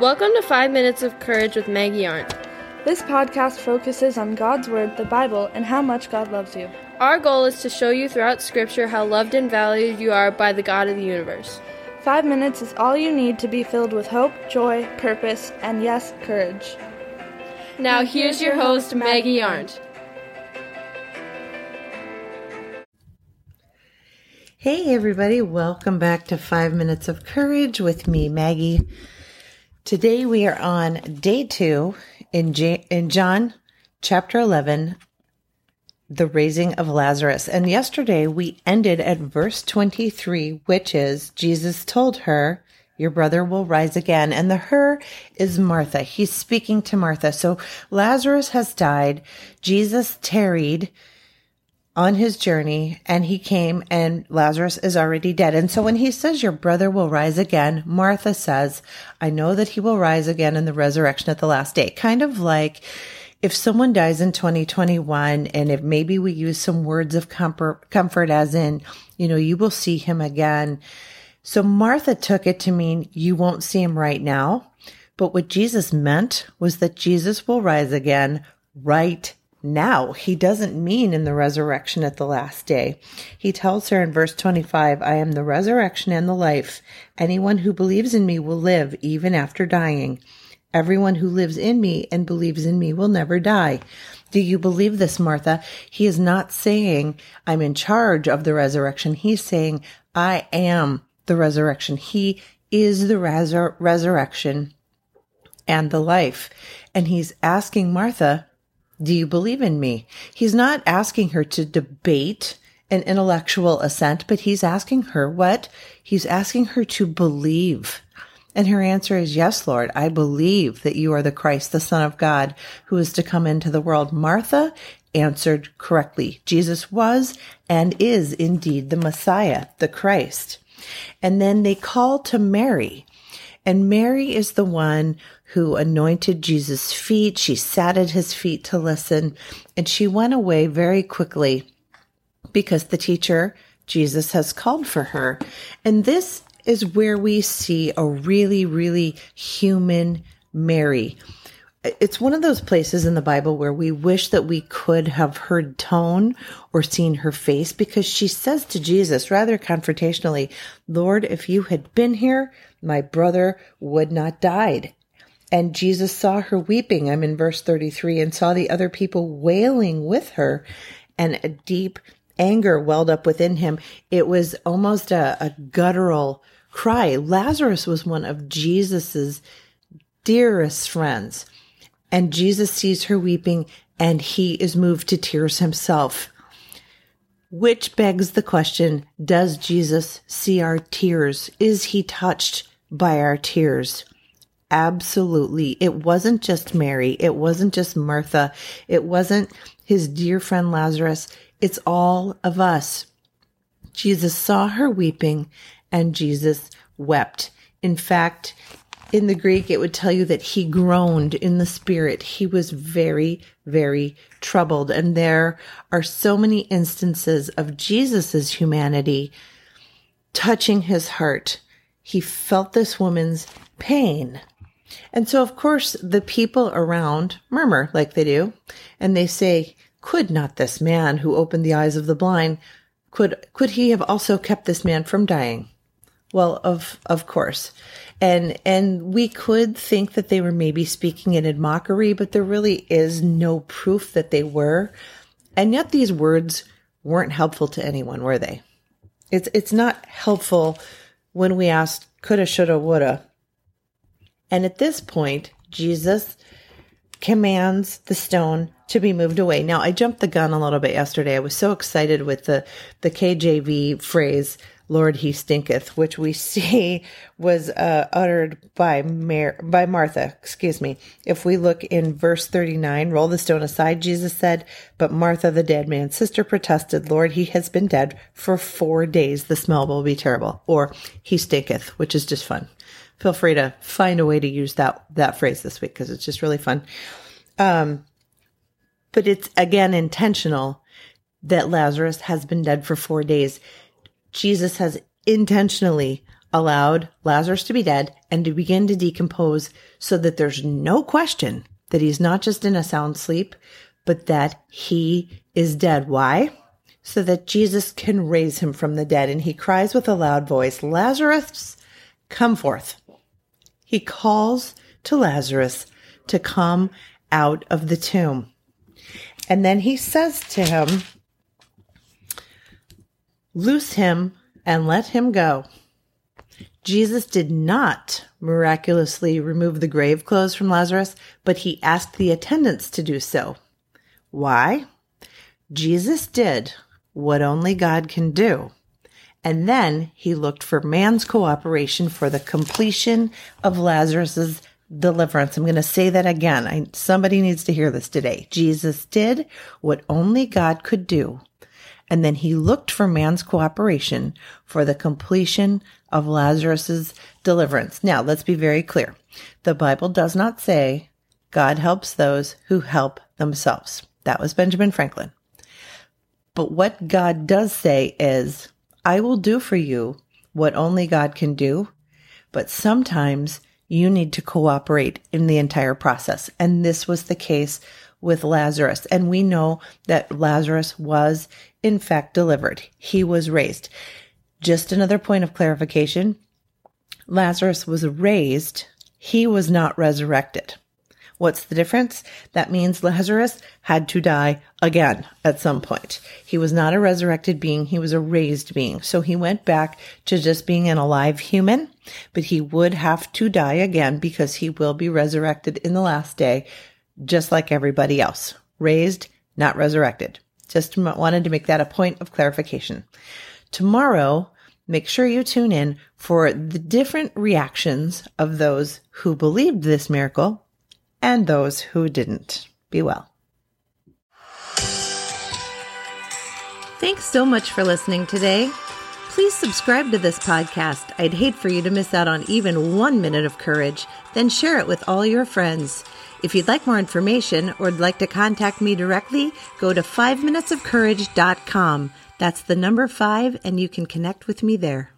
Welcome to 5 Minutes of Courage with Maggie Arndt. This podcast focuses on God's Word, the Bible, and how much God loves you. Our goal is to show you throughout Scripture how loved and valued you are by the God of the universe. Five minutes is all you need to be filled with hope, joy, purpose, and yes, courage. Now, here's your host, Maggie Arndt. Hey, everybody, welcome back to Five Minutes of Courage with me, Maggie. Today we are on day two in, J- in John chapter 11, the raising of Lazarus. And yesterday we ended at verse 23, which is Jesus told her, Your brother will rise again. And the her is Martha. He's speaking to Martha. So Lazarus has died. Jesus tarried on his journey and he came and Lazarus is already dead. And so when he says your brother will rise again, Martha says, I know that he will rise again in the resurrection at the last day. Kind of like if someone dies in 2021 and if maybe we use some words of comfort, comfort as in, you know, you will see him again. So Martha took it to mean you won't see him right now. But what Jesus meant was that Jesus will rise again right now. He doesn't mean in the resurrection at the last day. He tells her in verse 25, I am the resurrection and the life. Anyone who believes in me will live even after dying. Everyone who lives in me and believes in me will never die. Do you believe this, Martha? He is not saying, I'm in charge of the resurrection. He's saying, I am the resurrection. He is the resur- resurrection and the life. And he's asking Martha, do you believe in me? He's not asking her to debate an intellectual assent, but he's asking her what? He's asking her to believe. And her answer is, Yes, Lord, I believe that you are the Christ, the Son of God, who is to come into the world. Martha answered correctly. Jesus was and is indeed the Messiah, the Christ. And then they call to Mary. And Mary is the one who anointed Jesus' feet. She sat at his feet to listen, and she went away very quickly because the teacher, Jesus, has called for her. And this is where we see a really, really human Mary. It's one of those places in the Bible where we wish that we could have heard tone or seen her face because she says to Jesus rather confrontationally, Lord, if you had been here, my brother would not died. And Jesus saw her weeping. I'm in verse 33 and saw the other people wailing with her and a deep anger welled up within him. It was almost a, a guttural cry. Lazarus was one of Jesus's dearest friends. And Jesus sees her weeping and he is moved to tears himself. Which begs the question, does Jesus see our tears? Is he touched by our tears? Absolutely. It wasn't just Mary. It wasn't just Martha. It wasn't his dear friend Lazarus. It's all of us. Jesus saw her weeping and Jesus wept. In fact, in the Greek, it would tell you that he groaned in the spirit. He was very, very troubled. And there are so many instances of Jesus's humanity touching his heart. He felt this woman's pain. And so, of course, the people around murmur like they do, and they say, could not this man who opened the eyes of the blind, could, could he have also kept this man from dying? Well, of, of course. And, and we could think that they were maybe speaking it in mockery, but there really is no proof that they were. And yet these words weren't helpful to anyone, were they? It's, it's not helpful when we ask coulda, shoulda, woulda. And at this point, Jesus commands the stone to be moved away. Now, I jumped the gun a little bit yesterday. I was so excited with the, the KJV phrase, Lord, he stinketh, which we see was uh, uttered by Mar- by Martha. Excuse me. If we look in verse 39, roll the stone aside, Jesus said, but Martha, the dead man's sister, protested, Lord, he has been dead for four days. The smell will be terrible. Or he stinketh, which is just fun. Feel free to find a way to use that, that phrase this week because it's just really fun. Um, but it's again intentional that Lazarus has been dead for four days. Jesus has intentionally allowed Lazarus to be dead and to begin to decompose so that there's no question that he's not just in a sound sleep, but that he is dead. Why? So that Jesus can raise him from the dead. And he cries with a loud voice, Lazarus, come forth. He calls to Lazarus to come out of the tomb. And then he says to him, Loose him and let him go. Jesus did not miraculously remove the grave clothes from Lazarus, but he asked the attendants to do so. Why? Jesus did what only God can do. And then he looked for man's cooperation for the completion of Lazarus's deliverance. I'm going to say that again. I, somebody needs to hear this today. Jesus did what only God could do and then he looked for man's cooperation for the completion of Lazarus's deliverance. Now, let's be very clear. The Bible does not say God helps those who help themselves. That was Benjamin Franklin. But what God does say is, I will do for you what only God can do, but sometimes you need to cooperate in the entire process. And this was the case with Lazarus. And we know that Lazarus was in fact delivered. He was raised. Just another point of clarification. Lazarus was raised. He was not resurrected. What's the difference? That means Lazarus had to die again at some point. He was not a resurrected being. He was a raised being. So he went back to just being an alive human, but he would have to die again because he will be resurrected in the last day, just like everybody else. Raised, not resurrected. Just wanted to make that a point of clarification. Tomorrow, make sure you tune in for the different reactions of those who believed this miracle and those who didn't. Be well. Thanks so much for listening today. Please subscribe to this podcast. I'd hate for you to miss out on even one minute of courage. Then share it with all your friends. If you'd like more information or would like to contact me directly, go to 5minutesofcourage.com. That's the number five, and you can connect with me there.